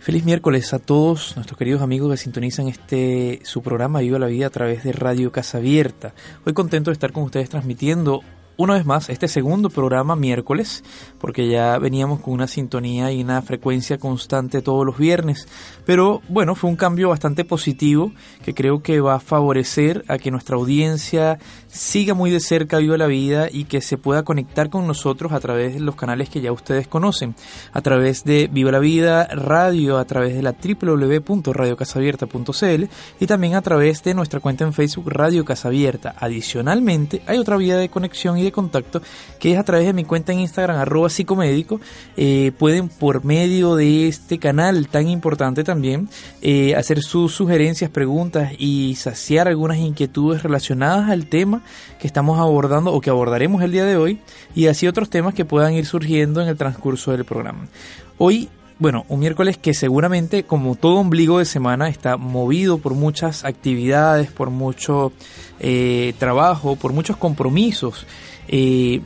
Feliz miércoles a todos nuestros queridos amigos que sintonizan este su programa Viva la Vida a través de Radio Casa Abierta. Hoy contento de estar con ustedes transmitiendo una vez más este segundo programa miércoles, porque ya veníamos con una sintonía y una frecuencia constante todos los viernes. Pero bueno, fue un cambio bastante positivo que creo que va a favorecer a que nuestra audiencia siga muy de cerca Viva la Vida y que se pueda conectar con nosotros a través de los canales que ya ustedes conocen, a través de Viva la Vida Radio, a través de la www.radiocasabierta.cl y también a través de nuestra cuenta en Facebook Radio Casa Abierta. Adicionalmente, hay otra vía de conexión y contacto que es a través de mi cuenta en Instagram arroba psicomédico. Eh, pueden por medio de este canal tan importante también eh, hacer sus sugerencias, preguntas y saciar algunas inquietudes relacionadas al tema que estamos abordando o que abordaremos el día de hoy y así otros temas que puedan ir surgiendo en el transcurso del programa. Hoy bueno, un miércoles que seguramente, como todo ombligo de semana, está movido por muchas actividades, por mucho eh, trabajo, por muchos compromisos. Eh,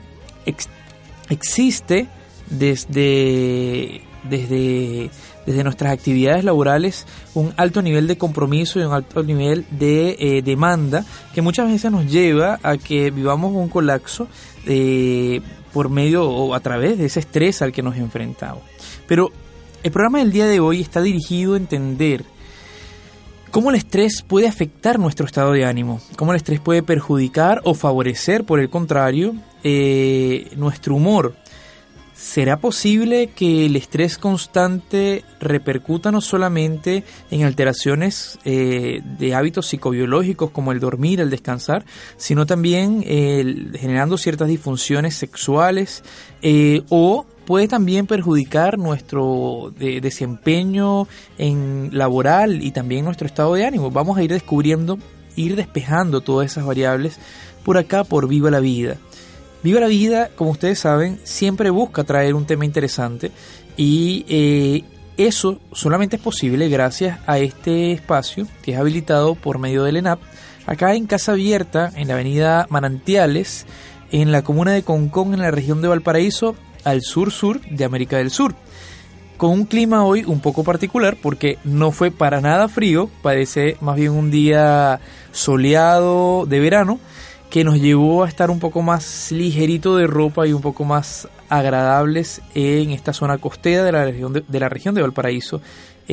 existe desde, desde, desde nuestras actividades laborales un alto nivel de compromiso y un alto nivel de eh, demanda que muchas veces nos lleva a que vivamos un colapso por medio o a través de ese estrés al que nos enfrentamos. Pero el programa del día de hoy está dirigido a entender cómo el estrés puede afectar nuestro estado de ánimo, cómo el estrés puede perjudicar o favorecer, por el contrario, eh, nuestro humor. ¿Será posible que el estrés constante repercuta no solamente en alteraciones eh, de hábitos psicobiológicos como el dormir, el descansar, sino también generando ciertas disfunciones sexuales o puede también perjudicar nuestro desempeño en laboral y también nuestro estado de ánimo. Vamos a ir descubriendo, ir despejando todas esas variables por acá por Viva la Vida. Viva la Vida, como ustedes saben, siempre busca traer un tema interesante y eh, eso solamente es posible gracias a este espacio que es habilitado por medio del ENAP, acá en Casa Abierta, en la avenida Manantiales, en la comuna de Concón, en la región de Valparaíso, al sur-sur de América del Sur. Con un clima hoy un poco particular porque no fue para nada frío, parece más bien un día soleado de verano que nos llevó a estar un poco más ligerito de ropa y un poco más agradables en esta zona costera de la región de, la región de Valparaíso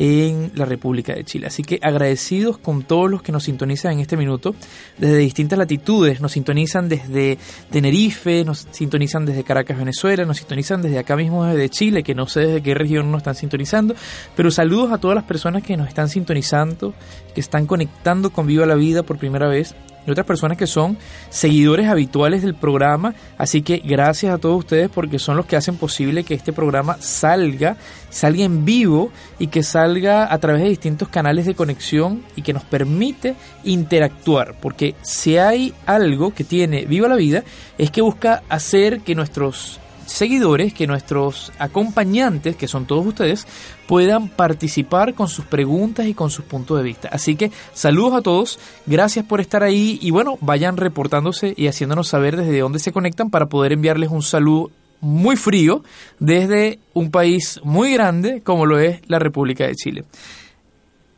en la República de Chile. Así que agradecidos con todos los que nos sintonizan en este minuto desde distintas latitudes. Nos sintonizan desde Tenerife, nos sintonizan desde Caracas, Venezuela, nos sintonizan desde acá mismo desde Chile, que no sé desde qué región nos están sintonizando. Pero saludos a todas las personas que nos están sintonizando, que están conectando con Viva la Vida por primera vez y otras personas que son seguidores habituales del programa. Así que gracias a todos ustedes porque son los que hacen posible que este programa salga, salga en vivo y que salga a través de distintos canales de conexión y que nos permite interactuar. Porque si hay algo que tiene Viva la Vida es que busca hacer que nuestros seguidores, que nuestros acompañantes, que son todos ustedes, puedan participar con sus preguntas y con sus puntos de vista. Así que saludos a todos, gracias por estar ahí y bueno, vayan reportándose y haciéndonos saber desde dónde se conectan para poder enviarles un saludo muy frío desde un país muy grande como lo es la República de Chile.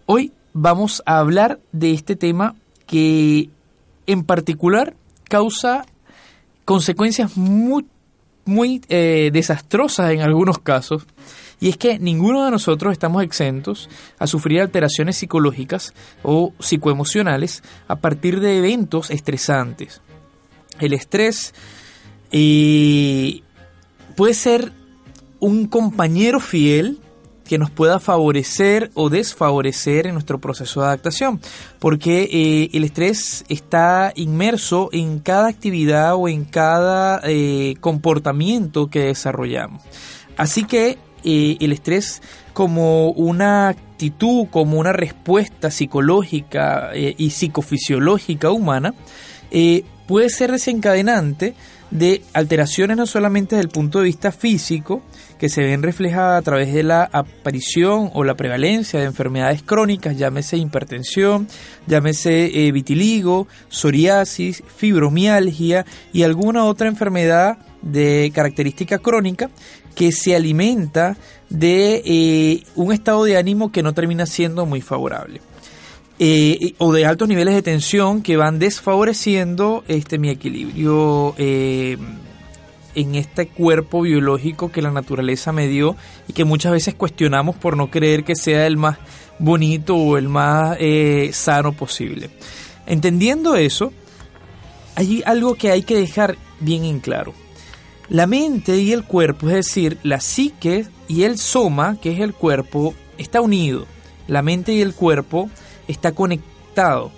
Hoy vamos a hablar de este tema que en particular causa consecuencias muy muy eh, desastrosas en algunos casos, y es que ninguno de nosotros estamos exentos a sufrir alteraciones psicológicas o psicoemocionales a partir de eventos estresantes. El estrés eh, puede ser un compañero fiel que nos pueda favorecer o desfavorecer en nuestro proceso de adaptación, porque eh, el estrés está inmerso en cada actividad o en cada eh, comportamiento que desarrollamos. Así que eh, el estrés como una actitud, como una respuesta psicológica y psicofisiológica humana, puede ser desencadenante de alteraciones no solamente desde el punto de vista físico, que se ven reflejadas a través de la aparición o la prevalencia de enfermedades crónicas, llámese hipertensión, llámese eh, vitiligo, psoriasis, fibromialgia y alguna otra enfermedad de característica crónica que se alimenta de eh, un estado de ánimo que no termina siendo muy favorable. Eh, o de altos niveles de tensión que van desfavoreciendo este mi equilibrio eh, en este cuerpo biológico que la naturaleza me dio y que muchas veces cuestionamos por no creer que sea el más bonito o el más sano posible. Entendiendo eso, hay algo que hay que dejar bien en claro. La mente y el cuerpo, es decir, la psique y el soma, que es el cuerpo, está unido. La mente y el cuerpo está conectado.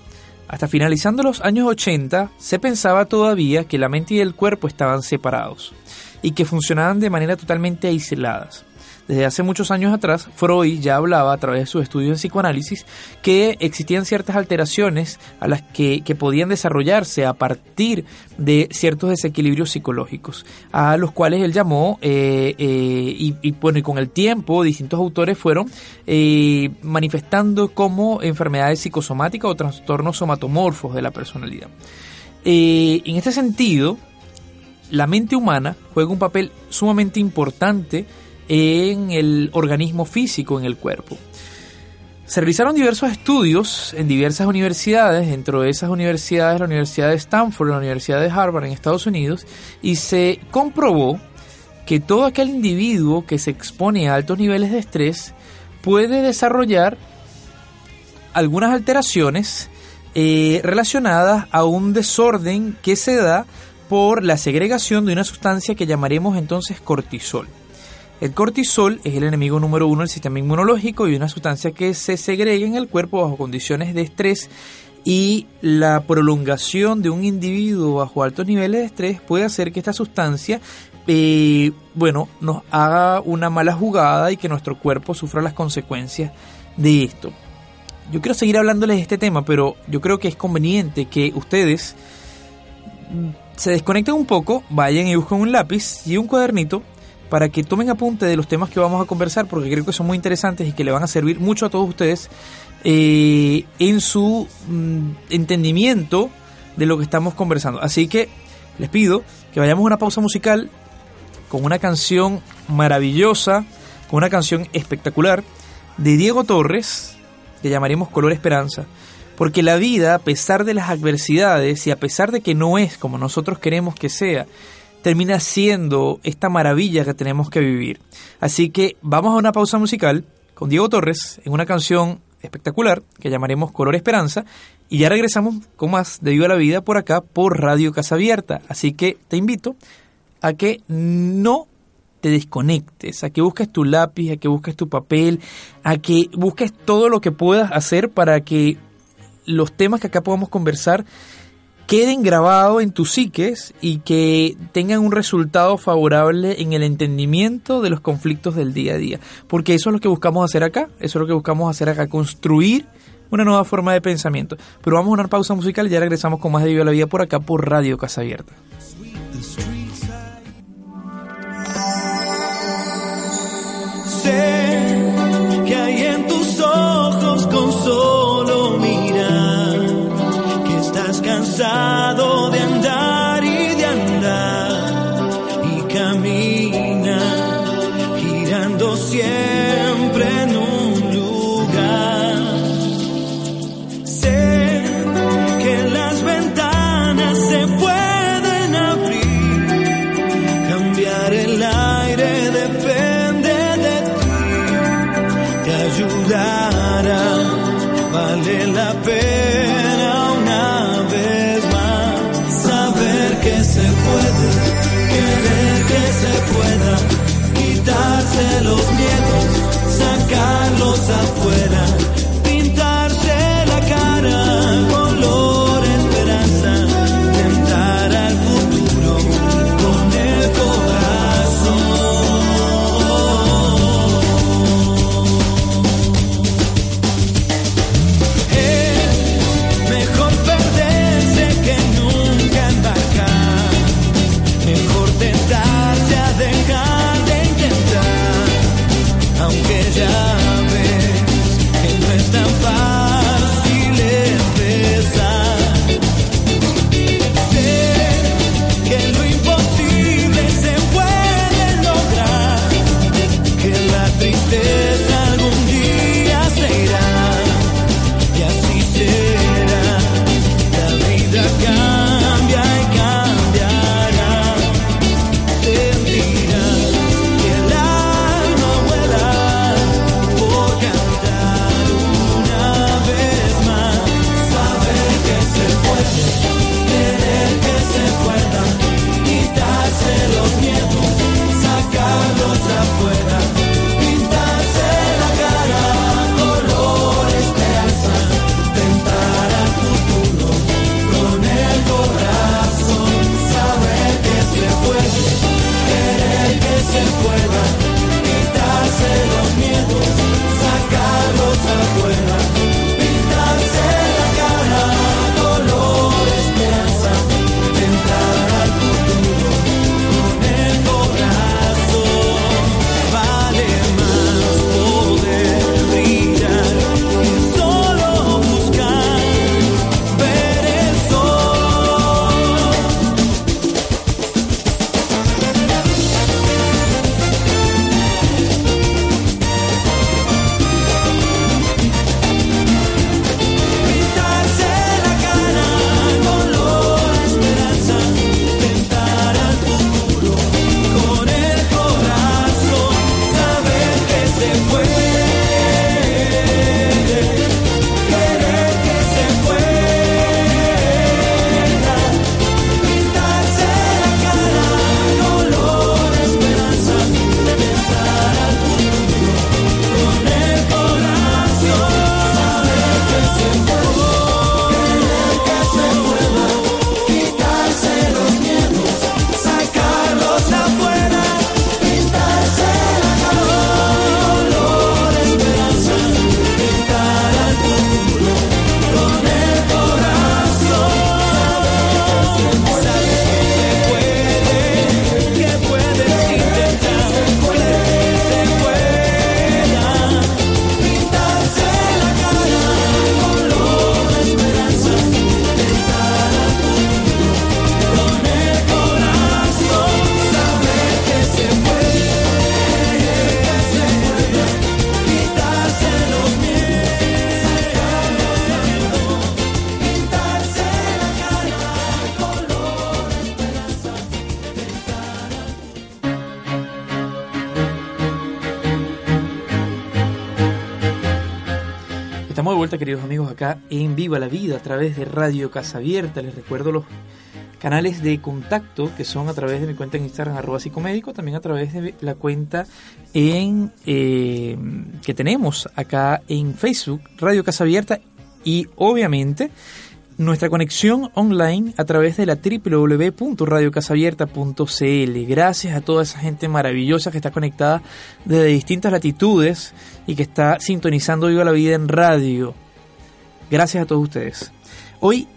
Hasta finalizando los años 80 se pensaba todavía que la mente y el cuerpo estaban separados y que funcionaban de manera totalmente aisladas. Desde hace muchos años atrás, Freud ya hablaba a través de sus estudios de psicoanálisis que existían ciertas alteraciones a las que, podían desarrollarse a partir de ciertos desequilibrios psicológicos, a los cuales él llamó, eh, eh, y, bueno, y con el tiempo distintos autores fueron eh, manifestando como enfermedades psicosomáticas o trastornos somatomorfos de la personalidad. en este sentido, la mente humana juega un papel sumamente importante en el organismo físico, en el cuerpo. Se realizaron diversos estudios en diversas universidades, dentro de esas universidades la Universidad de Stanford, la Universidad de Harvard en Estados Unidos, y se comprobó que todo aquel individuo que se expone a altos niveles de estrés puede desarrollar algunas alteraciones eh, relacionadas a un desorden que se da por la segregación de una sustancia que llamaremos entonces cortisol. El cortisol es el enemigo número uno del sistema inmunológico y una sustancia que se segrega en el cuerpo bajo condiciones de estrés y la prolongación de un individuo bajo altos niveles de estrés puede hacer que esta sustancia eh, bueno, nos haga una mala jugada y que nuestro cuerpo sufra las consecuencias de esto. Yo quiero seguir hablándoles de este tema, pero yo creo que es conveniente que ustedes se desconecten un poco, vayan y busquen un lápiz y un cuadernito para que tomen apunte de los temas que vamos a conversar, porque creo que son muy interesantes y que le van a servir mucho a todos ustedes eh, en su mm, entendimiento de lo que estamos conversando. Así que les pido que vayamos a una pausa musical con una canción maravillosa, con una canción espectacular de Diego Torres, que llamaremos Color Esperanza. Porque la vida, a pesar de las adversidades y a pesar de que no es como nosotros queremos que sea, termina siendo esta maravilla que tenemos que vivir. Así que vamos a una pausa musical con Diego Torres en una canción espectacular que llamaremos Color Esperanza y ya regresamos con más de Viva la Vida por acá por Radio Casa Abierta. Así que te invito a que no te desconectes, a que busques tu lápiz, a que busques tu papel, a que busques todo lo que puedas hacer para que los temas que acá podamos conversar queden grabados en tus psiques y que tengan un resultado favorable en el entendimiento de los conflictos del día a día. Porque eso es lo que buscamos hacer acá, eso es lo que buscamos hacer acá, construir una nueva forma de pensamiento. Pero vamos a una pausa musical y ya regresamos con más de Viva la Vida por acá por Radio Casa Abierta. Sé que hay en tus ojos con cansado de Estamos de vuelta, queridos amigos, acá en Viva la Vida a través de Radio Casa Abierta. Les recuerdo los canales de contacto que son a través de mi cuenta en Instagram, arroba psicomédico, también a través de la cuenta en eh, que tenemos acá en Facebook, Radio Casa Abierta, y obviamente nuestra conexión online a través de la www.radiocasabierta.cl. Gracias a toda esa gente maravillosa que está conectada desde distintas latitudes y que está sintonizando Viva la Vida en radio. Gracias a todos ustedes. Hoy,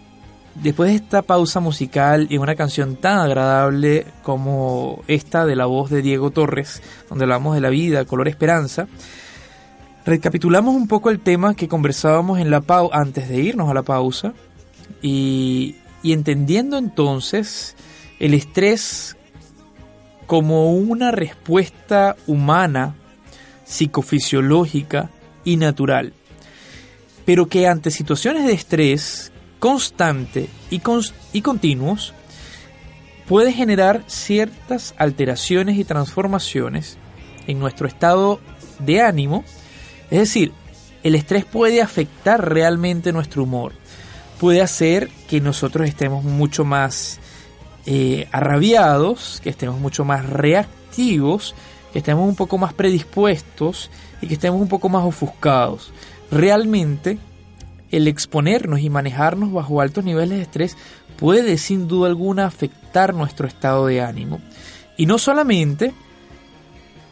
después de esta pausa musical y una canción tan agradable como esta de la voz de Diego Torres, donde hablamos de la vida, color esperanza, recapitulamos un poco el tema que conversábamos en la pau antes de irnos a la pausa y, entendiendo entonces el estrés como una respuesta humana, psicofisiológica y natural, pero que ante situaciones de estrés constante y, y continuos puede generar ciertas alteraciones y transformaciones en nuestro estado de ánimo, es decir, el estrés puede afectar realmente nuestro humor, puede hacer que nosotros estemos mucho más eh, arrabiados, que estemos mucho más reactivos, que estemos un poco más predispuestos y que estemos un poco más ofuscados. Realmente, el exponernos y manejarnos bajo altos niveles de estrés puede sin duda alguna afectar nuestro estado de ánimo. Y no solamente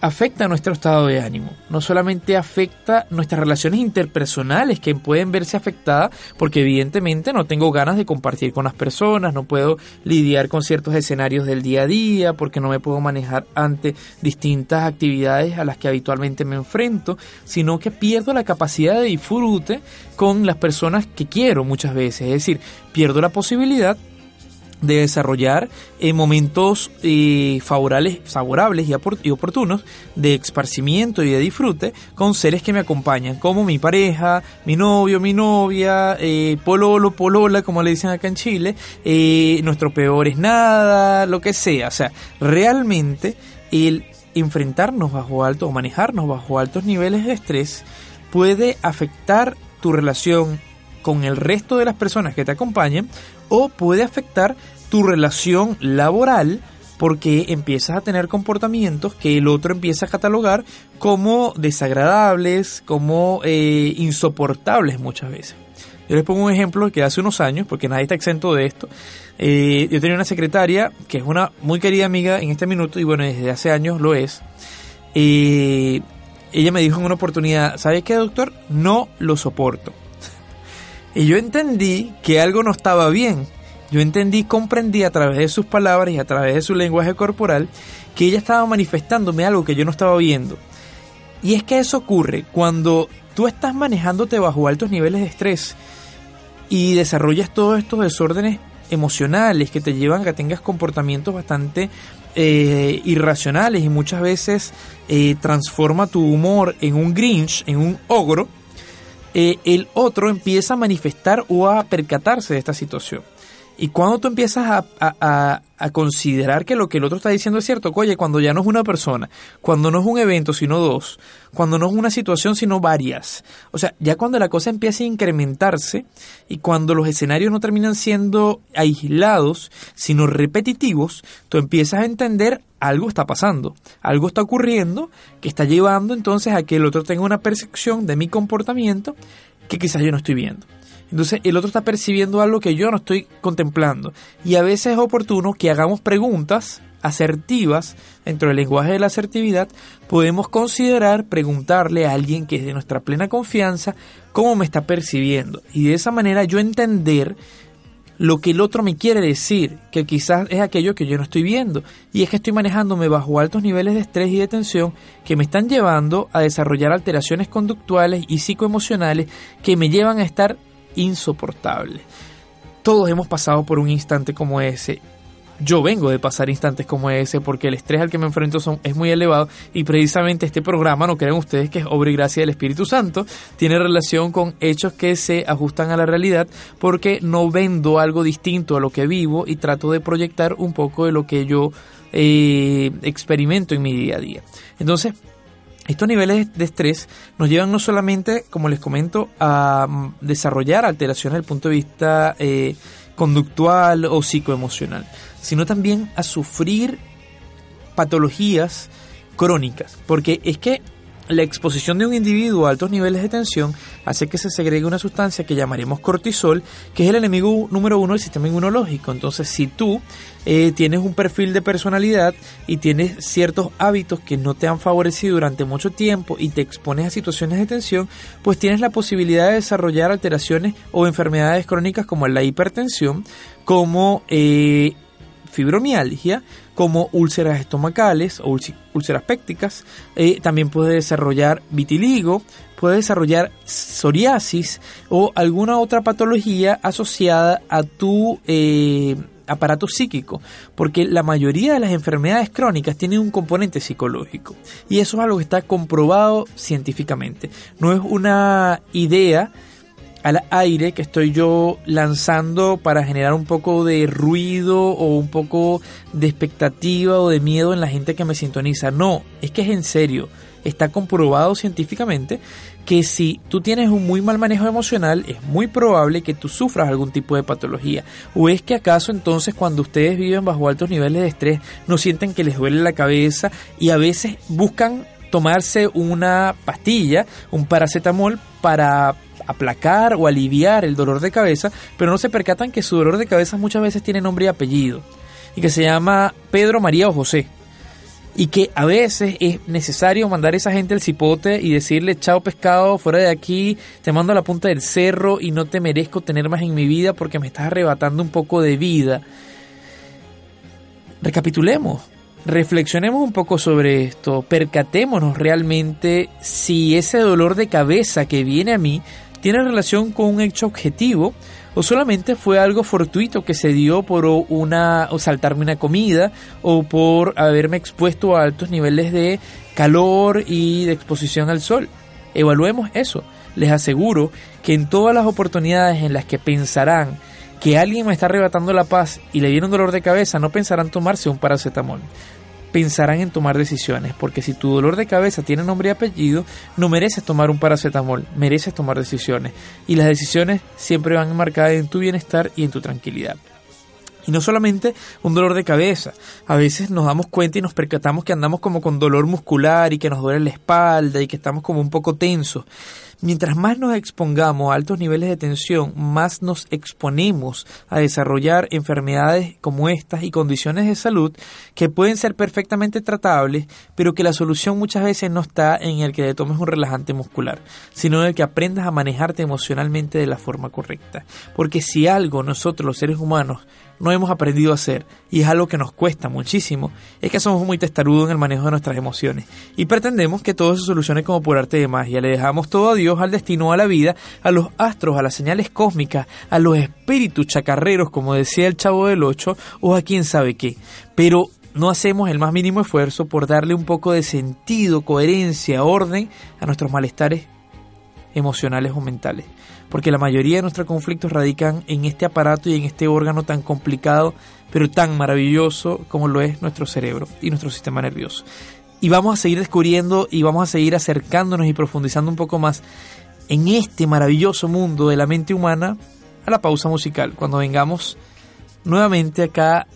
afecta nuestro estado de ánimo, no solamente afecta nuestras relaciones interpersonales que pueden verse afectadas porque evidentemente no tengo ganas de compartir con las personas, no puedo lidiar con ciertos escenarios del día a día porque no me puedo manejar ante distintas actividades a las que habitualmente me enfrento, sino que pierdo la capacidad de disfrute con las personas que quiero muchas veces, es decir, pierdo la posibilidad de desarrollar en eh, momentos eh, favorables, favorables y, oportunos de esparcimiento y de disfrute con seres que me acompañan, como mi pareja, mi novio, mi novia, eh, pololo, polola, como le dicen acá en Chile, nuestro peor es nada, lo que sea. O sea, realmente el enfrentarnos bajo alto o manejarnos bajo altos niveles de estrés puede afectar tu relación con el resto de las personas que te acompañan o puede afectar tu relación laboral porque empiezas a tener comportamientos que el otro empieza a catalogar como desagradables, como eh, insoportables muchas veces. Yo les pongo un ejemplo que hace unos años, porque nadie está exento de esto, eh, yo tenía una secretaria que es una muy querida amiga en este minuto y bueno, desde hace años lo es. Eh, ella me dijo en una oportunidad, ¿sabes qué, doctor? No lo soporto. y yo entendí que algo no estaba bien yo entendí, comprendí a través de sus palabras y a través de su lenguaje corporal que ella estaba manifestándome algo que yo no estaba viendo. Y es que eso ocurre cuando tú estás manejándote bajo altos niveles de estrés y desarrollas todos estos desórdenes emocionales que te llevan a que tengas comportamientos bastante eh, irracionales y muchas veces eh, transforma tu humor en un grinch, en un ogro, eh, el otro empieza a manifestar o a percatarse de esta situación. Y cuando tú empiezas a, considerar que lo que el otro está diciendo es cierto, oye, cuando ya no es una persona, cuando no es un evento, sino dos, cuando no es una situación, sino varias. O sea, ya cuando la cosa empieza a incrementarse y cuando los escenarios no terminan siendo aislados, sino repetitivos, tú empiezas a entender algo está pasando, algo está ocurriendo que está llevando entonces a que el otro tenga una percepción de mi comportamiento que quizás yo no estoy viendo. Entonces el otro está percibiendo algo que yo no estoy contemplando. Y a veces es oportuno que hagamos preguntas asertivas dentro del lenguaje de la asertividad. Podemos considerar preguntarle a alguien que es de nuestra plena confianza cómo me está percibiendo. Y de esa manera yo entender lo que el otro me quiere decir, que quizás es aquello que yo no estoy viendo, y es que estoy manejándome bajo altos niveles de estrés y de tensión que me están llevando a desarrollar alteraciones conductuales y psicoemocionales que me llevan a estar insoportable. Todos hemos pasado por un instante como ese. Yo vengo de pasar instantes como ese porque el estrés al que me enfrento son, es muy elevado y precisamente este programa, no crean ustedes que es obra y gracia del Espíritu Santo, tiene relación con hechos que se ajustan a la realidad porque no vendo algo distinto a lo que vivo y trato de proyectar un poco de lo que yo eh, experimento en mi día a día. Entonces, Estos niveles de estrés nos llevan no solamente, como les comento, a mm, desarrollar alteraciones desde el punto de vista eh, conductual o psicoemocional, sino también a sufrir patologías crónicas, porque es que la exposición de un individuo a altos niveles de tensión hace que se segregue una sustancia que llamaremos cortisol, que es el enemigo número uno del sistema inmunológico. Entonces, si tú eh, tienes un perfil de personalidad y tienes ciertos hábitos que no te han favorecido durante mucho tiempo y te expones a situaciones de tensión, pues tienes la posibilidad de desarrollar alteraciones o enfermedades crónicas como la hipertensión, como eh, fibromialgia, como úlceras estomacales o úlceras pépticas. Eh, también puede desarrollar vitiligo, puede desarrollar psoriasis o alguna otra patología asociada a tu eh, aparato psíquico, porque la mayoría de las enfermedades crónicas tienen un componente psicológico y eso es algo que está comprobado científicamente. No es una idea al aire que estoy yo lanzando para generar un poco de ruido o un poco de expectativa o de miedo en la gente que me sintoniza. No, es que es en serio. Está comprobado científicamente que si tú tienes un muy mal manejo emocional, es muy probable que tú sufras algún tipo de patología. ¿O es que acaso entonces cuando ustedes viven bajo altos niveles de estrés no sienten que les duele la cabeza y a veces buscan tomarse una pastilla, un paracetamol para aplacar o aliviar el dolor de cabeza, pero no se percatan que su dolor de cabeza muchas veces tiene nombre y apellido, y que se llama Pedro, María o José. Y que a veces es necesario mandar a esa gente al cipote y decirle, chao pescado, fuera de aquí, te mando a la punta del cerro y no te merezco tener más en mi vida porque me estás arrebatando un poco de vida. Recapitulemos, reflexionemos un poco sobre esto, percatémonos realmente si ese dolor de cabeza que viene a mí tiene relación con un hecho objetivo o solamente fue algo fortuito que se dio por una o saltarme una comida o por haberme expuesto a altos niveles de calor y de exposición al sol. Evaluemos eso. Les aseguro que en todas las oportunidades en las que pensarán que alguien me está arrebatando la paz y le un dolor de cabeza, no pensarán tomarse un paracetamol pensarán en tomar decisiones, porque si tu dolor de cabeza tiene nombre y apellido, no mereces tomar un paracetamol, mereces tomar decisiones. Y las decisiones siempre van marcadas en tu bienestar y en tu tranquilidad. Y no solamente un dolor de cabeza, a veces nos damos cuenta y nos percatamos que andamos como con dolor muscular y que nos duele la espalda y que estamos como un poco tensos. Mientras más nos expongamos a altos niveles de tensión, más nos exponemos a desarrollar enfermedades como estas y condiciones de salud que pueden ser perfectamente tratables, pero que la solución muchas veces no está en el que le tomes un relajante muscular, sino en el que aprendas a manejarte emocionalmente de la forma correcta. Porque si algo nosotros los seres humanos no hemos aprendido a hacer, y es algo que nos cuesta muchísimo, es que somos muy testarudos en el manejo de nuestras emociones, y pretendemos que todo se solucione como por arte de magia, le dejamos todo a Dios, al destino, a la vida, a los astros, a las señales cósmicas, a los espíritus chacarreros, como decía el chavo del 8, o a quién sabe qué. Pero no hacemos el más mínimo esfuerzo por darle un poco de sentido, coherencia, orden a nuestros malestares emocionales o mentales porque la mayoría de nuestros conflictos radican en este aparato y en este órgano tan complicado, pero tan maravilloso como lo es nuestro cerebro y nuestro sistema nervioso. Y vamos a seguir descubriendo y vamos a seguir acercándonos y profundizando un poco más en este maravilloso mundo de la mente humana a la pausa musical, cuando vengamos nuevamente acá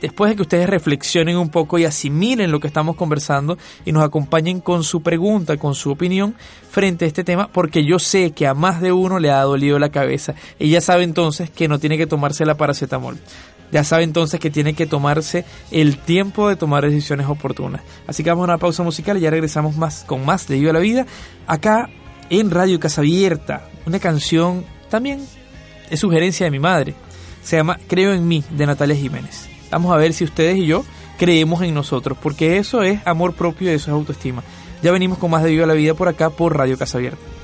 después de que ustedes reflexionen un poco y asimilen lo que estamos conversando y nos acompañen con su pregunta, con su opinión frente a este tema, porque yo sé que a más de uno le ha dolido la cabeza y ya sabe entonces que no tiene que tomarse la paracetamol. Ya sabe entonces que tiene que tomarse el tiempo de tomar decisiones oportunas. Así que vamos a una pausa musical y ya regresamos más con más de Viva la Vida acá en Radio Casa Abierta. Una canción también es sugerencia de mi madre. Se llama Creo en mí de Natalia Jiménez. Vamos a ver si ustedes y yo creemos en nosotros, porque eso es amor propio y eso es autoestima. Ya venimos con más de Viva la Vida por acá por Radio Casa Abierta.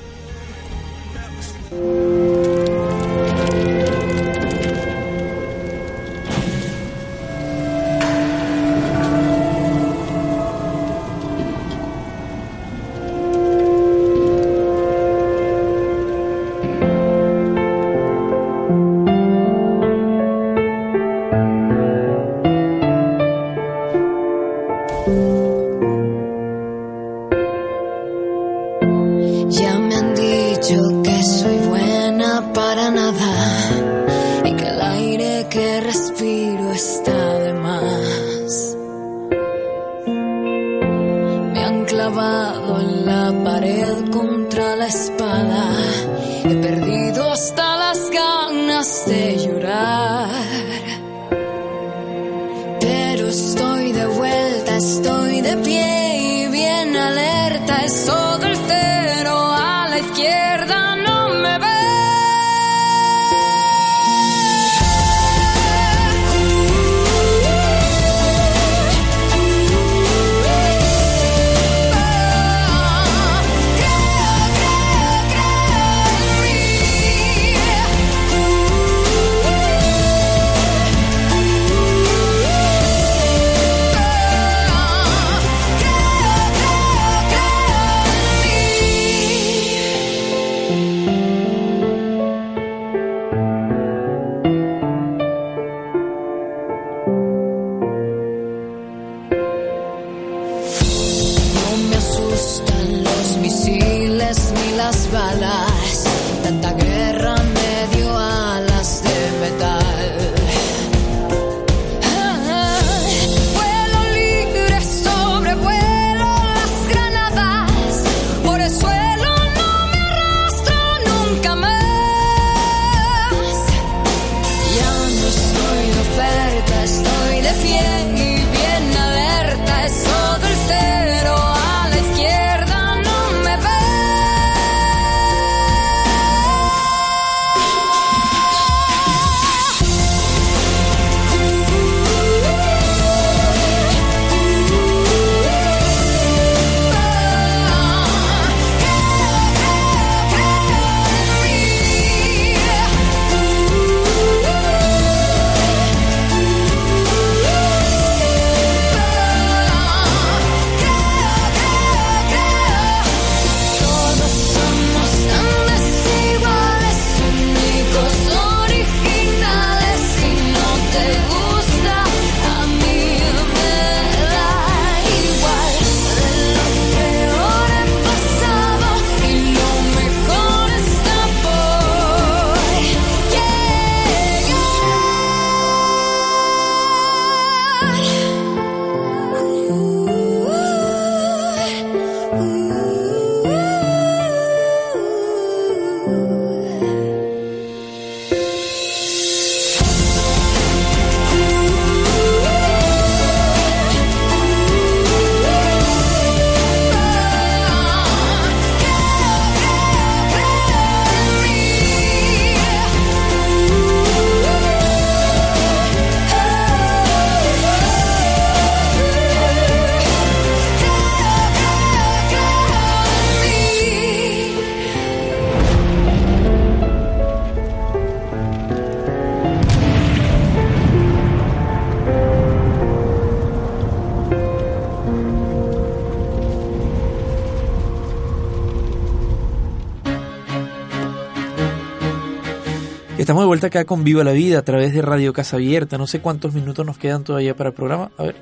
Estamos de vuelta acá con Viva la Vida a través de Radio Casa Abierta. No sé cuántos minutos nos quedan todavía para el programa. A ver,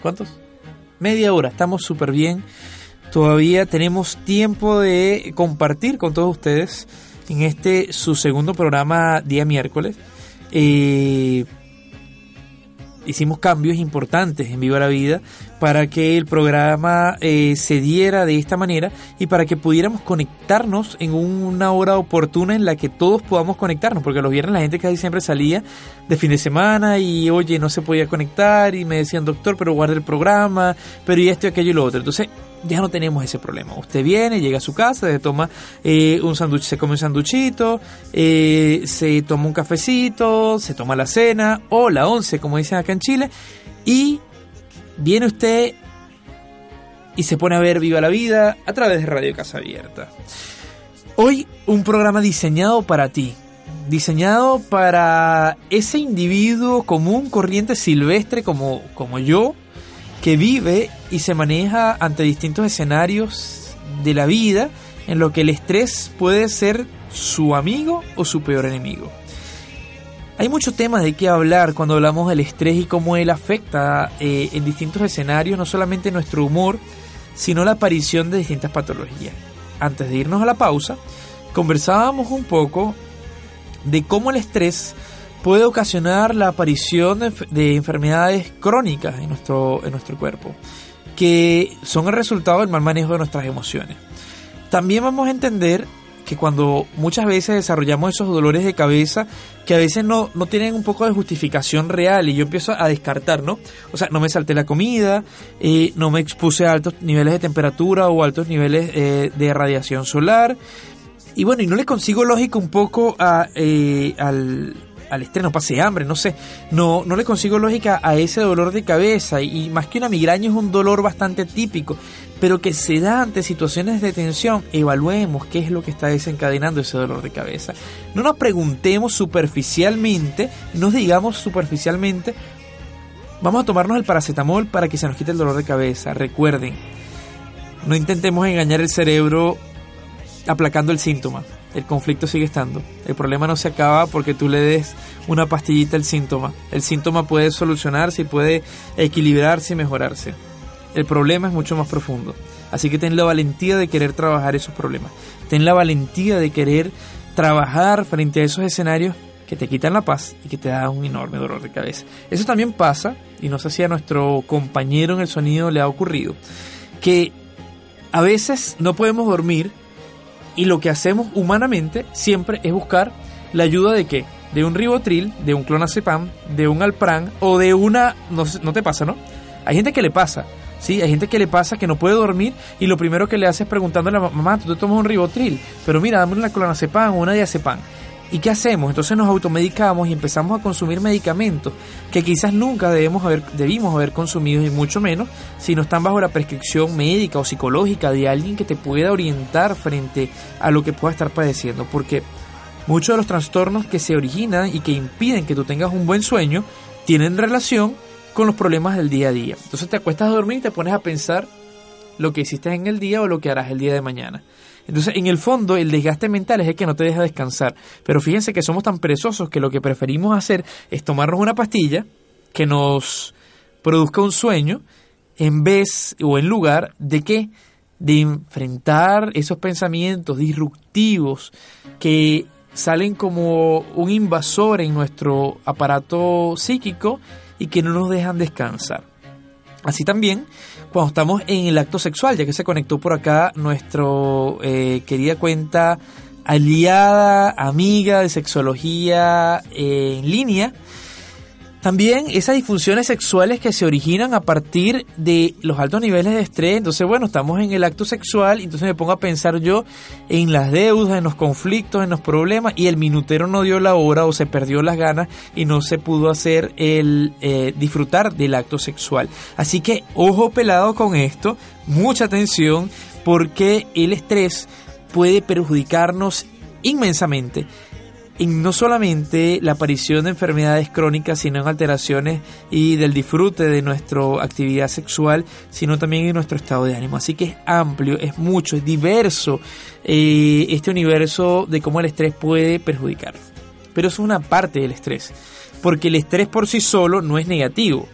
¿cuántos? Media hora, estamos súper bien. Todavía tenemos tiempo de compartir con todos ustedes en este su segundo programa día miércoles. Eh, hicimos cambios importantes en Viva la Vida para que el programa eh, se diera de esta manera y para que pudiéramos conectarnos en una hora oportuna en la que todos podamos conectarnos, porque los viernes la gente casi siempre salía de fin de semana y oye, no se podía conectar y me decían, doctor, pero guarda el programa, pero y esto y aquello y lo otro. Entonces, ya no tenemos ese problema. Usted viene, llega a su casa, se toma eh, un sándwich, se come un sanduchito, eh, se toma un cafecito, se toma la cena o la once, como dicen acá en Chile, y viene usted y se pone a ver Viva la Vida a través de Radio Casa Abierta. Hoy un programa diseñado para ti, diseñado para ese individuo común, corriente, silvestre como, como yo, que vive y se maneja ante distintos escenarios de la vida en lo que el estrés puede ser su amigo o su peor enemigo. Hay muchos temas de qué hablar cuando hablamos del estrés y cómo él afecta eh, en distintos escenarios, no solamente nuestro humor, sino la aparición de distintas patologías. Antes de irnos a la pausa, conversábamos un poco de cómo el estrés puede ocasionar la aparición de, de enfermedades crónicas en nuestro, en nuestro cuerpo. que son el resultado del mal manejo de nuestras emociones. También vamos a entender que cuando muchas veces desarrollamos esos dolores de cabeza que a veces no, no tienen un poco de justificación real y yo empiezo a descartar, ¿no? O sea, no me salté la comida, eh, no me expuse a altos niveles de temperatura o altos niveles eh, de radiación solar y bueno, y no le consigo lógica un poco a, eh, al, al estrés, no pase hambre, no sé, no, no le consigo lógica a ese dolor de cabeza y, más que una migraña es un dolor bastante típico, pero que se da ante situaciones de tensión, evaluemos qué es lo que está desencadenando ese dolor de cabeza. No nos preguntemos superficialmente, nos digamos superficialmente, vamos a tomarnos el paracetamol para que se nos quite el dolor de cabeza. Recuerden, no intentemos engañar el cerebro aplacando el síntoma. El conflicto sigue estando. El problema no se acaba porque tú le des una pastillita al síntoma. El síntoma puede solucionarse y puede equilibrarse y mejorarse. El problema es mucho más profundo. Así que ten la valentía de querer trabajar esos problemas. Ten la valentía de querer trabajar frente a esos escenarios que te quitan la paz y que te dan un enorme dolor de cabeza. Eso también pasa, y no sé si a nuestro compañero en el sonido le ha ocurrido, que a veces no podemos dormir y lo que hacemos humanamente siempre es buscar la ayuda de qué? De un ribotril, de un clonazepam, de un alpran o de una... No, no te pasa, ¿no? Hay gente que le pasa, ¿sí? Hay gente que le pasa que no puede dormir y lo primero que le hace es preguntándole a la mamá, tú te tomas un ribotril, pero mira, dame una clonazepam o una diazepam. ¿Y qué hacemos? Entonces nos automedicamos y empezamos a consumir medicamentos que quizás nunca debemos haber, debimos haber consumido y mucho menos si no están bajo la prescripción médica o psicológica de alguien que te pueda orientar frente a lo que pueda estar padeciendo. Porque muchos de los trastornos que se originan y que impiden que tú tengas un buen sueño tienen relación con los problemas del día a día. Entonces te acuestas a dormir y te pones a pensar lo que hiciste en el día o lo que harás el día de mañana. Entonces, en el fondo, el desgaste mental es el que no te deja descansar. Pero fíjense que somos tan perezosos que lo que preferimos hacer es tomarnos una pastilla que nos produzca un sueño en vez o en lugar de que de enfrentar esos pensamientos disruptivos que salen como un invasor en nuestro aparato psíquico y que no nos dejan descansar. Así también cuando estamos en el acto sexual, ya que se conectó por acá nuestro eh, querida cuenta aliada, amiga de sexología en línea, también esas disfunciones sexuales que se originan a partir de los altos niveles de estrés. Entonces, bueno, estamos en el acto sexual entonces me pongo a pensar yo en las deudas, en los conflictos, en los problemas y el minutero no dio la hora o se perdió las ganas y no se pudo hacer el eh, disfrutar del acto sexual. Así que ojo pelado con esto, mucha atención porque el estrés puede perjudicarnos inmensamente en no solamente la aparición de enfermedades crónicas, sino en alteraciones y del disfrute de nuestra actividad sexual, sino también en nuestro estado de ánimo. Así que es amplio, es mucho, es diverso eh, este universo de cómo el estrés puede perjudicar. Pero es una parte del estrés, porque el estrés por sí solo no es negativo.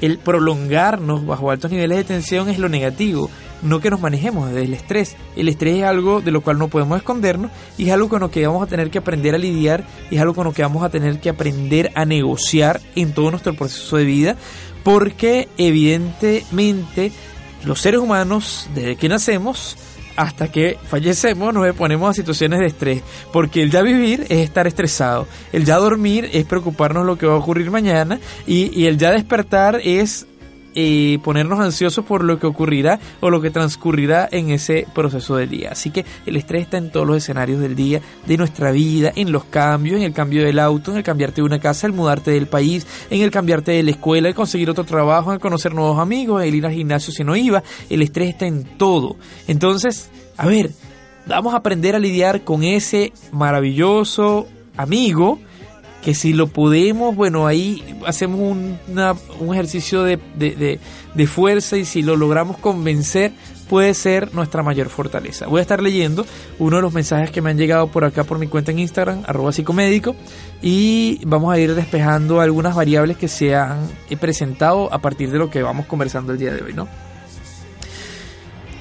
El prolongarnos bajo altos niveles de tensión es lo negativo no que nos manejemos del estrés. El estrés es algo de lo cual no podemos escondernos y es algo con lo que vamos a tener que aprender a lidiar y es algo con lo que vamos a tener que aprender a negociar en todo nuestro proceso de vida porque evidentemente los seres humanos desde que nacemos hasta que fallecemos nos exponemos a situaciones de estrés, porque el ya vivir es estar estresado, el ya dormir es preocuparnos lo que va a ocurrir mañana y el ya despertar es eh, ponernos ansiosos por lo que ocurrirá o lo que transcurrirá en ese proceso del día. Así que el estrés está en todos los escenarios del día, de nuestra vida, en los cambios, en el cambio del auto, en el cambiarte de una casa, el mudarte del país, en el cambiarte de la escuela, el conseguir otro trabajo, en conocer nuevos amigos, el ir al gimnasio si no iba. El estrés está en todo. Entonces, a ver, vamos a aprender a lidiar con ese maravilloso amigo que si lo podemos, bueno, ahí hacemos un, un ejercicio de, de, fuerza y si lo logramos convencer, puede ser nuestra mayor fortaleza. Voy a estar leyendo uno de los mensajes que me han llegado por acá por mi cuenta en Instagram, arroba psicomédico, y vamos a ir despejando algunas variables que se han presentado a partir de lo que vamos conversando el día de hoy, ¿no?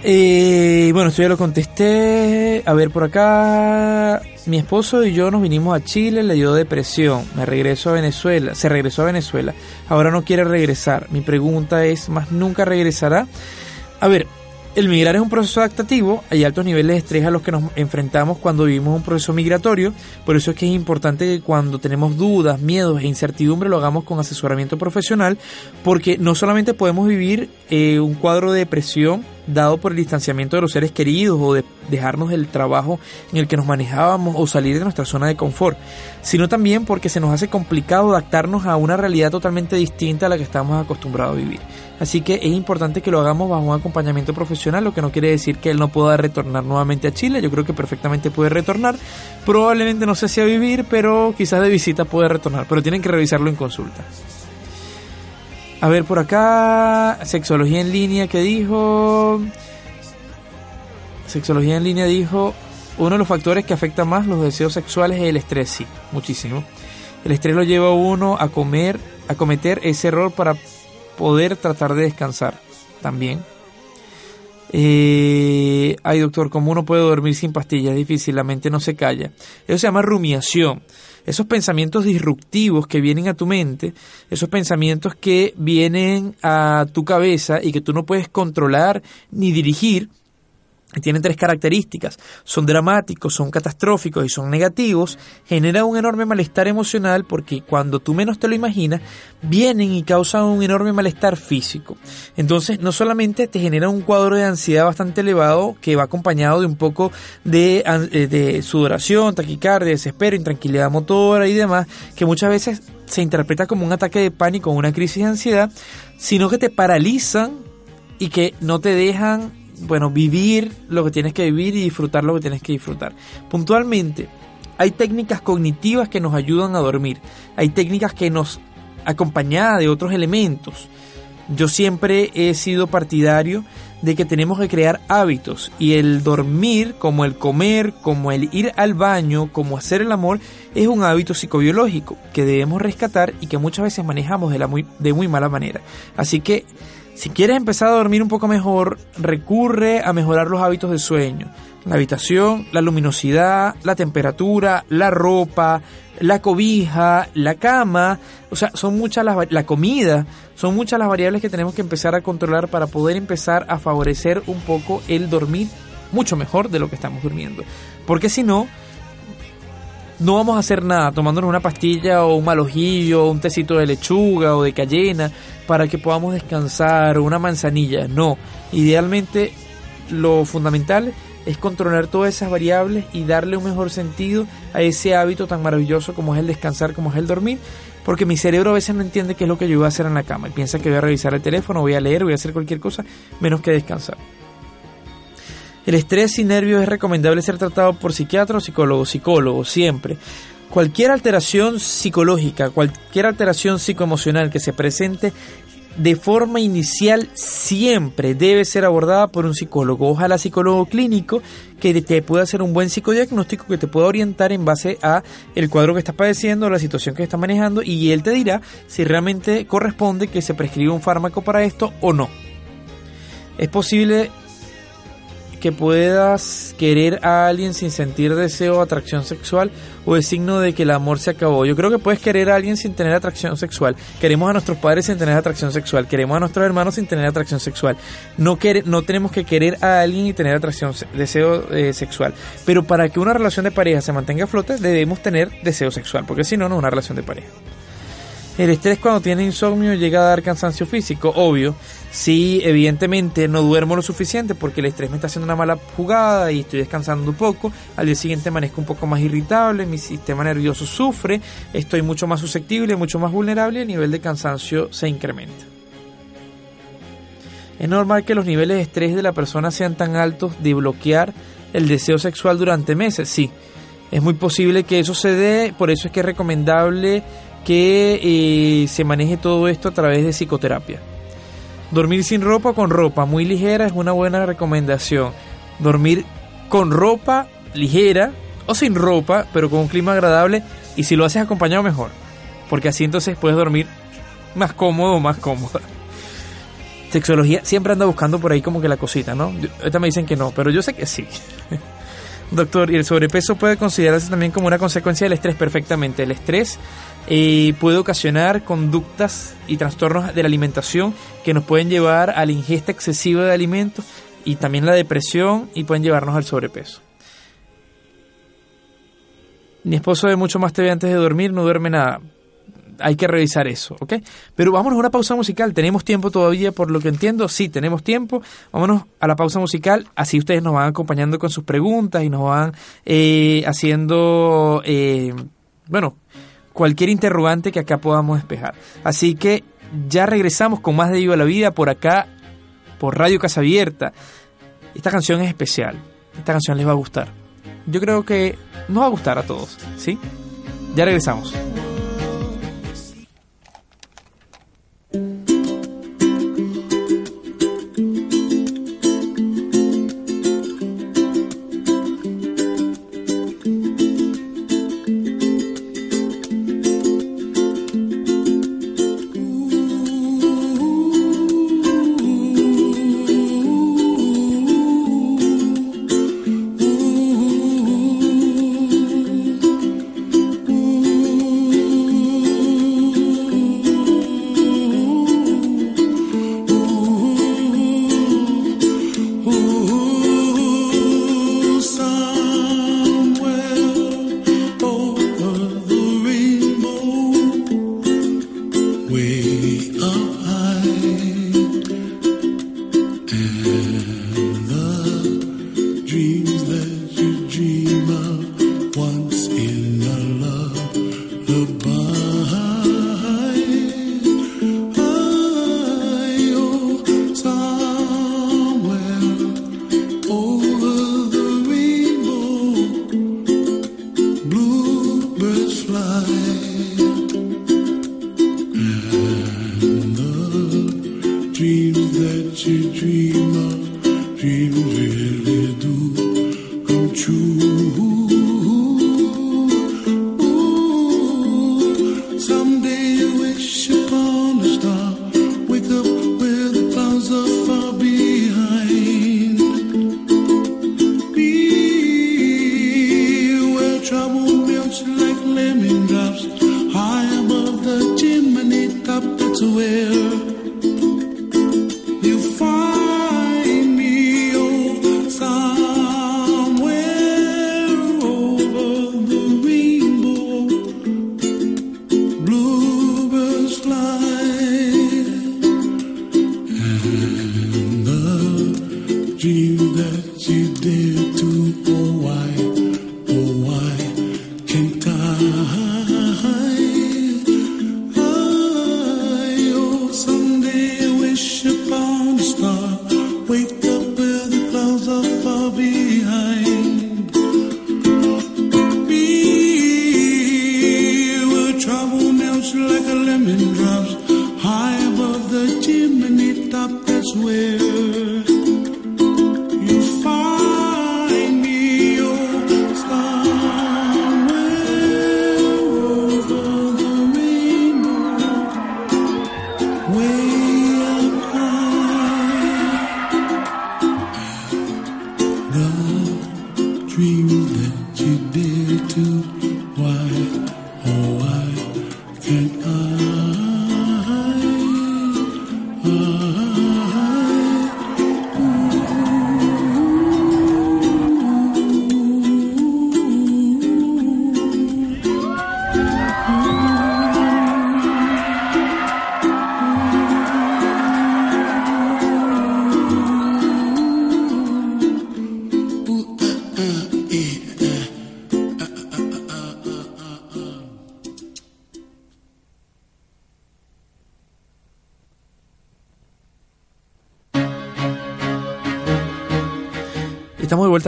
Eh, bueno, esto ya lo contesté. A ver, por acá. Mi esposo y yo nos vinimos a Chile, le dio depresión. Me regreso a Venezuela. Se regresó a Venezuela. Ahora no quiere regresar. Mi pregunta es: ¿más nunca regresará? A ver, el migrar es un proceso adaptativo, hay altos niveles de estrés a los que nos enfrentamos cuando vivimos un proceso migratorio, por eso es que es importante que cuando tenemos dudas, miedos e incertidumbre lo hagamos con asesoramiento profesional, porque no solamente podemos vivir eh, un cuadro de depresión dado por el distanciamiento de los seres queridos o de dejarnos del trabajo en el que nos manejábamos o salir de nuestra zona de confort, sino también porque se nos hace complicado adaptarnos a una realidad totalmente distinta a la que estamos acostumbrados a vivir. Así que es importante que lo hagamos bajo un acompañamiento profesional, lo que no quiere decir que él no pueda retornar nuevamente a Chile, yo creo que perfectamente puede retornar, probablemente no sé si a vivir, pero quizás de visita puede retornar, pero tienen que revisarlo en consulta. A ver, por acá, sexología en línea que dijo... Sexología en línea dijo, uno de los factores que afecta más los deseos sexuales es el estrés, sí, muchísimo. El estrés lo lleva a uno a comer, a cometer ese error para poder tratar de descansar también. Eh, ay doctor, ¿cómo uno puede dormir sin pastillas? Es difícil, la mente no se calla. Eso se llama rumiación. Esos pensamientos disruptivos que vienen a tu mente, esos pensamientos que vienen a tu cabeza y que tú no puedes controlar ni dirigir, tienen tres características. Son dramáticos, son catastróficos y son negativos. Genera un enorme malestar emocional porque cuando tú menos te lo imaginas, vienen y causan un enorme malestar físico. Entonces, no solamente te genera un cuadro de ansiedad bastante elevado que va acompañado de un poco de, eh, sudoración, taquicardia, desespero, intranquilidad motora y demás, que muchas veces se interpreta como un ataque de pánico o una crisis de ansiedad, sino que te paralizan y que no te dejan bueno, vivir lo que tienes que vivir y disfrutar lo que tienes que disfrutar. Puntualmente, hay técnicas cognitivas que nos ayudan a dormir. Hay técnicas que nos acompañadas de otros elementos. Yo siempre he sido partidario de que tenemos que crear hábitos y el dormir, como el comer, como el ir al baño, como hacer el amor, es un hábito psicobiológico que debemos rescatar y que muchas veces manejamos de, muy, de muy mala manera. Así que si quieres empezar a dormir un poco mejor, recurre a mejorar los hábitos de sueño. La habitación, la luminosidad, la temperatura, la ropa, la cobija, la cama, o sea, son muchas las la comida, son muchas las variables que tenemos que empezar a controlar para poder empezar a favorecer un poco el dormir mucho mejor de lo que estamos durmiendo. Porque si no, no vamos a hacer nada tomándonos una pastilla o un malojillo o un tecito de lechuga o de cayena para que podamos descansar o una manzanilla. No, idealmente lo fundamental es controlar todas esas variables y darle un mejor sentido a ese hábito tan maravilloso como es el descansar, como es el dormir, porque mi cerebro a veces no entiende qué es lo que yo voy a hacer en la cama y piensa que voy a revisar el teléfono, voy a leer, voy a hacer cualquier cosa, menos que descansar. El estrés y nervios es recomendable ser tratado por psiquiatra o psicólogo, psicólogo, siempre. Cualquier alteración psicológica, cualquier alteración psicoemocional que se presente de forma inicial siempre debe ser abordada por un psicólogo, ojalá psicólogo clínico que te pueda hacer un buen psicodiagnóstico que te pueda orientar en base a el cuadro que estás padeciendo, la situación que estás manejando y él te dirá si realmente corresponde que se prescriba un fármaco para esto o no. Es posible que puedas querer a alguien sin sentir deseo o atracción sexual o es signo de que el amor se acabó. Yo creo que puedes querer a alguien sin tener atracción sexual. Queremos a nuestros padres sin tener atracción sexual. Queremos a nuestros hermanos sin tener atracción sexual. No, no tenemos que querer a alguien y tener atracción, deseo eh, sexual. Pero para que una relación de pareja se mantenga a flote debemos tener deseo sexual, porque si no, no es una relación de pareja. El estrés cuando tiene insomnio llega a dar cansancio físico, obvio. Si evidentemente no duermo lo suficiente porque el estrés me está haciendo una mala jugada y estoy descansando un poco, al día siguiente amanezco un poco más irritable, mi sistema nervioso sufre, estoy mucho más susceptible, mucho más vulnerable y el nivel de cansancio se incrementa. Es normal que los niveles de estrés de la persona sean tan altos de bloquear el deseo sexual durante meses, sí. Es muy posible que eso se dé, por eso es que es recomendable que eh, se maneje todo esto a través de psicoterapia. Dormir sin ropa o con ropa muy ligera es una buena recomendación. Dormir con ropa ligera o sin ropa, pero con un clima agradable y si lo haces acompañado mejor, porque así entonces puedes dormir más cómodo o más cómoda. Sexología siempre anda buscando por ahí como que la cosita, ¿no? Ahorita me dicen que no, pero yo sé que sí. Doctor, ¿y el sobrepeso puede considerarse también como una consecuencia del estrés? Perfectamente. El estrés eh, puede ocasionar conductas y trastornos de la alimentación que nos pueden llevar a la ingesta excesiva de alimentos y también la depresión y pueden llevarnos al sobrepeso. Mi esposo ve mucho más TV antes de dormir, no duerme nada. Hay que revisar eso, ¿ok? Pero vámonos a una pausa musical. ¿Tenemos tiempo todavía, por lo que entiendo? Sí, tenemos tiempo. Vámonos a la pausa musical. Así ustedes nos van acompañando con sus preguntas y nos van eh, haciendo, eh, bueno, cualquier interrogante que acá podamos despejar. Así que ya regresamos con más de Viva la Vida por acá, por Radio Casa Abierta. Esta canción es especial. Esta canción les va a gustar. Yo creo que nos va a gustar a todos, ¿sí? Ya regresamos.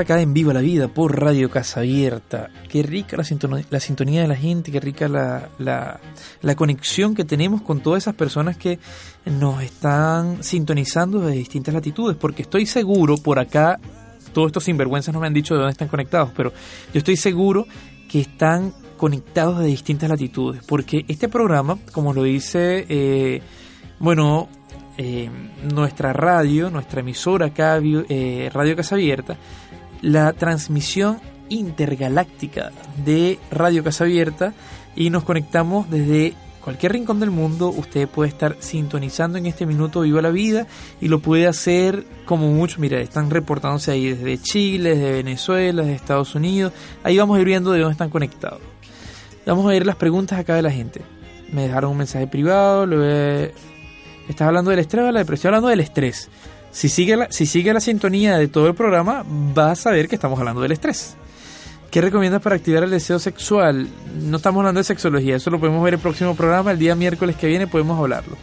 Acá en Viva la Vida por Radio Casa Abierta. Qué rica la, sintonía, la sintonía de la gente, qué rica la, la, conexión que tenemos con todas esas personas que nos están sintonizando de distintas latitudes, porque estoy seguro por acá, todos estos sinvergüenzas no me han dicho de dónde están conectados, pero yo estoy seguro que están conectados de distintas latitudes, porque este programa, como lo dice, eh, bueno, eh, nuestra radio, nuestra emisora eh, Radio Casa Abierta, la transmisión intergaláctica de Radio Casa Abierta y nos conectamos desde cualquier rincón del mundo. Usted puede estar sintonizando en este minuto Viva la Vida y lo puede hacer como mucho. Mira, están reportándose ahí desde Chile, desde Venezuela, desde Estados Unidos. Ahí vamos a ir viendo de dónde están conectados. Vamos a ver las preguntas acá de la gente. Me dejaron un mensaje privado. Lo he- ¿Estás hablando del estrés o de la depresión? Hablando del estrés. Si sigue, la, si sigue la sintonía de todo el programa, vas a ver que estamos hablando del estrés. ¿Qué recomiendas para activar el deseo sexual? No estamos hablando de sexología, eso lo podemos ver el próximo programa. El día miércoles que viene podemos hablarlo.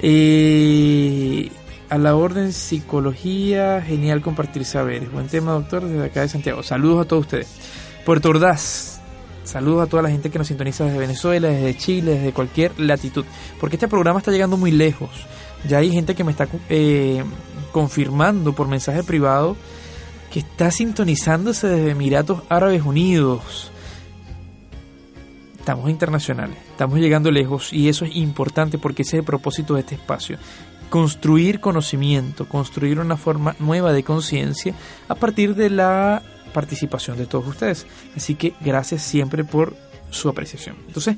Eh, a la orden psicología, genial compartir saberes. Buen tema, doctor, desde acá de Santiago. Saludos a todos ustedes. Puerto Ordaz, saludos a toda la gente que nos sintoniza desde Venezuela, desde Chile, desde cualquier latitud. Porque este programa está llegando muy lejos. Ya hay gente que me está eh, confirmando por mensaje privado que está sintonizándose desde Emiratos Árabes Unidos. Estamos internacionales, estamos llegando lejos y eso es importante porque ese es el propósito de este espacio. Construir conocimiento, construir una forma nueva de conciencia a partir de la participación de todos ustedes. Así que gracias siempre por su apreciación. Entonces,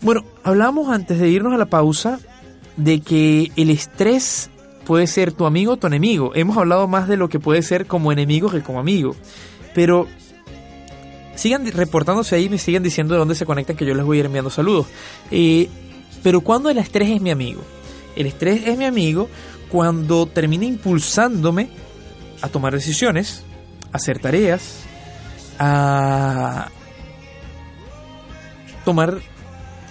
bueno, hablamos antes de irnos a la pausa de que el estrés puede ser tu amigo o tu enemigo. Hemos hablado más de lo que puede ser como enemigo que como amigo. Pero sigan reportándose ahí, me sigan diciendo de dónde se conectan, que yo les voy a ir enviando saludos. Eh, pero cuando el estrés es mi amigo, el estrés es mi amigo cuando termina impulsándome a tomar decisiones, a hacer tareas, a tomar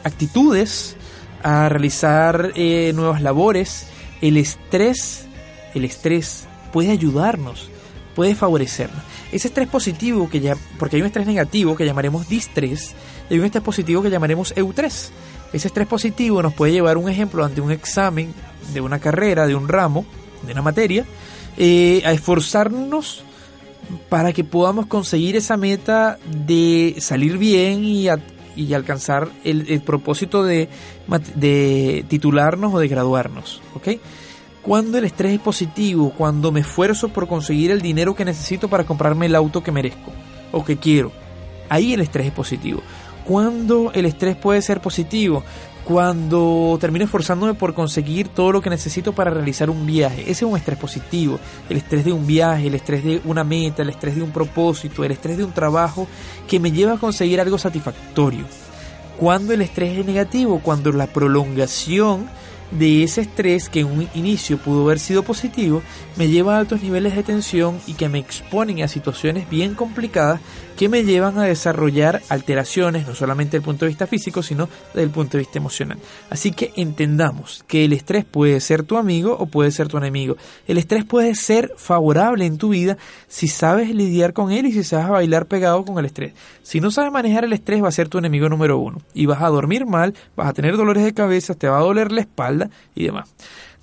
actitudes, a realizar eh, nuevas labores. El estrés, el estrés puede ayudarnos, puede favorecernos. Ese estrés positivo que ya, porque hay un estrés negativo que llamaremos distrés y hay un estrés positivo que llamaremos eustrés. Ese estrés positivo nos puede llevar un ejemplo ante un examen de una carrera, de un ramo, de una materia, eh, a esforzarnos para que podamos conseguir esa meta de salir bien y, a- y alcanzar el, propósito de, de titularnos o de graduarnos. ¿ok? Cuando el estrés es positivo, cuando me esfuerzo por conseguir el dinero que necesito para comprarme el auto que merezco o que quiero, ahí el estrés es positivo. Cuando el estrés puede ser positivo, cuando termino esforzándome por conseguir todo lo que necesito para realizar un viaje. Ese es un estrés positivo. El estrés de un viaje, el estrés de una meta, el estrés de un propósito, el estrés de un trabajo que me lleva a conseguir algo satisfactorio. Cuando el estrés es negativo, cuando la prolongación de ese estrés que en un inicio pudo haber sido positivo, me lleva a altos niveles de tensión y que me exponen a situaciones bien complicadas que me llevan a desarrollar alteraciones, no solamente desde el punto de vista físico, sino desde el punto de vista emocional. Así que entendamos que el estrés puede ser tu amigo o puede ser tu enemigo. El estrés puede ser favorable en tu vida si sabes lidiar con él y si sabes bailar pegado con el estrés. Si no sabes manejar el estrés, va a ser tu enemigo número uno. Y vas a dormir mal, vas a tener dolores de cabeza, te va a doler la espalda y demás.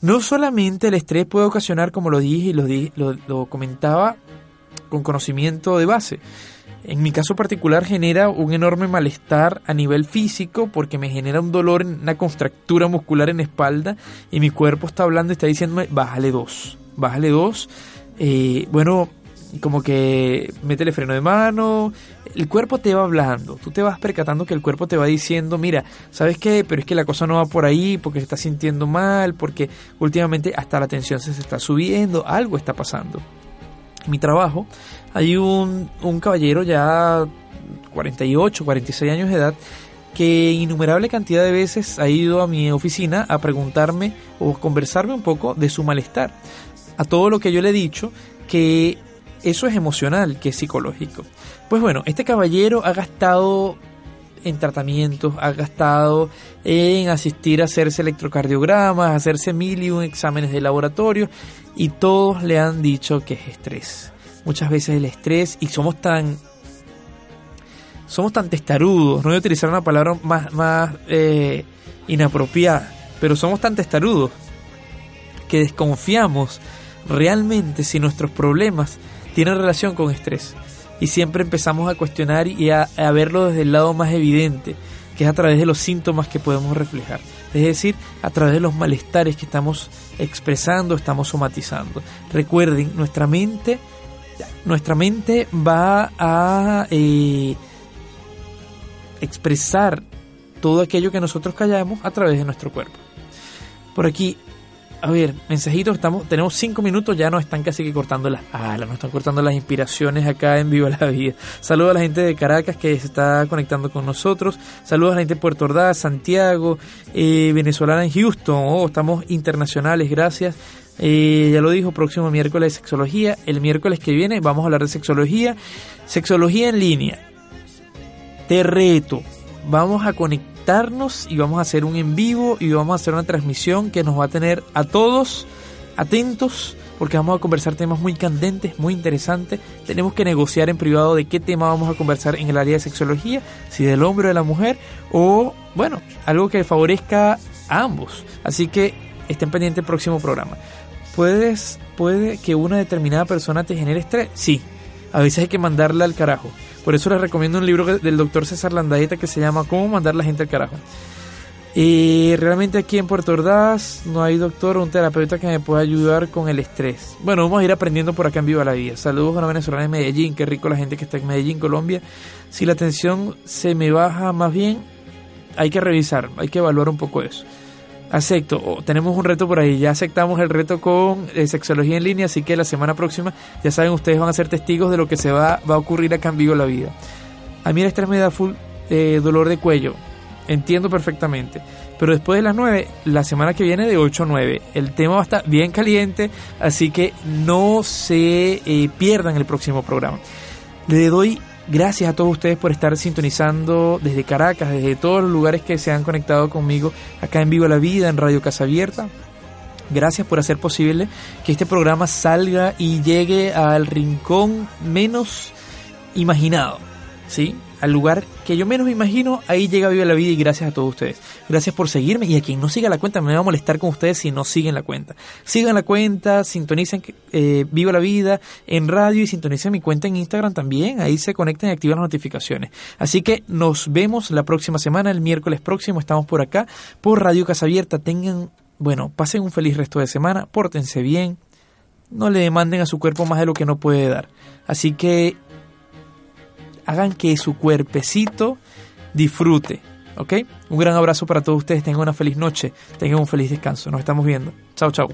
No solamente el estrés puede ocasionar, como lo dije y lo, lo comentaba con conocimiento de base, en mi caso particular genera un enorme malestar a nivel físico porque me genera un dolor, una contractura muscular en la espalda y mi cuerpo está hablando y está diciéndome, bájale dos, bájale dos. Eh, bueno, como que métele freno de mano, el cuerpo te va hablando, tú te vas percatando que el cuerpo te va diciendo, mira, ¿sabes qué? Pero es que la cosa no va por ahí porque se está sintiendo mal, porque últimamente hasta la tensión se está subiendo, algo está pasando. En mi trabajo hay un, un caballero ya 48, 46 años de edad que innumerable cantidad de veces ha ido a mi oficina a preguntarme o conversarme un poco de su malestar. A todo lo que yo le he dicho que eso es emocional, que es psicológico. Pues bueno, este caballero ha gastado en tratamientos, ha gastado en asistir a hacerse electrocardiogramas, hacerse mil y un exámenes de laboratorio y todos le han dicho que es estrés. Muchas veces el estrés y somos tan somos tan testarudos, no voy a utilizar una palabra más, más eh, inapropiada, pero somos tan testarudos que desconfiamos realmente si nuestros problemas tienen relación con estrés. Y siempre empezamos a cuestionar y a, a verlo desde el lado más evidente. que es a través de los síntomas que podemos reflejar. Es decir, a través de los malestares que estamos expresando, estamos somatizando. Recuerden, nuestra mente, nuestra mente va a eh, expresar todo aquello que nosotros callamos a través de nuestro cuerpo. Por aquí, a ver, mensajitos, estamos, tenemos cinco minutos, ya nos están casi que cortando las alas, nos están cortando las inspiraciones acá en Viva la Vida. Saludos a la gente de Caracas que se está conectando con nosotros. Saludos a la gente de Puerto Ordaz, Santiago, eh, venezolana en Houston. Oh, estamos internacionales, gracias. Eh, ya lo dijo, próximo miércoles sexología. El miércoles que viene vamos a hablar de sexología. Sexología en línea. Te reto. Vamos a y vamos a hacer un en vivo y vamos a hacer una transmisión que nos va a tener a todos atentos porque vamos a conversar temas muy candentes, muy interesantes. Tenemos que negociar en privado de qué tema vamos a conversar en el área de sexología, si del hombre o de la mujer, o bueno, algo que favorezca a ambos. Así que estén pendientes del próximo programa. ¿Puedes, ¿Puede que una determinada persona te genere estrés? Sí, a veces hay que mandarla al carajo. Por eso les recomiendo un libro del doctor César Landaeta que se llama Cómo mandar la gente al carajo. Y realmente aquí en Puerto Ordaz no hay doctor o un terapeuta que me pueda ayudar con el estrés. Bueno, vamos a ir aprendiendo por acá en Viva la Vida. Saludos a una venezolana en Medellín, qué rico la gente que está en Medellín, Colombia. Si la tensión se me baja más bien, hay que revisar, hay que evaluar un poco eso. Acepto, tenemos un reto por ahí, ya aceptamos el reto con eh, sexología en línea, así que la semana próxima, ya saben, ustedes van a ser testigos de lo que se va, va a ocurrir en Viva la Vida. A mí el estrés me da full eh, dolor de cuello, entiendo perfectamente. Pero después de las 9, la semana que viene de 8 a 9, el tema va a estar bien caliente, así que no se eh, pierdan el próximo programa. Le doy gracias a todos ustedes por estar sintonizando desde Caracas, desde todos los lugares que se han conectado conmigo acá en Vivo la Vida, en Radio Casa Abierta. Gracias por hacer posible que este programa salga y llegue al rincón menos imaginado, ¿sí? Al lugar que yo menos me imagino, ahí llega Viva la Vida y gracias a todos ustedes. Gracias por seguirme y a quien no siga la cuenta, me va a molestar con ustedes si no siguen la cuenta. Sigan la cuenta, sintonicen eh, Viva la Vida en radio y sintonicen mi cuenta en Instagram también, ahí se conectan y activan las notificaciones. Así que nos vemos la próxima semana, el miércoles próximo, estamos por acá, por Radio Casa Abierta. Tengan, bueno, pasen un feliz resto de semana, pórtense bien, no le demanden a su cuerpo más de lo que no puede dar. Así que hagan que su cuerpecito disfrute. ¿Ok? Un gran abrazo para todos ustedes. Tengan una feliz noche. Tengan un feliz descanso. Nos estamos viendo. Chao, chao.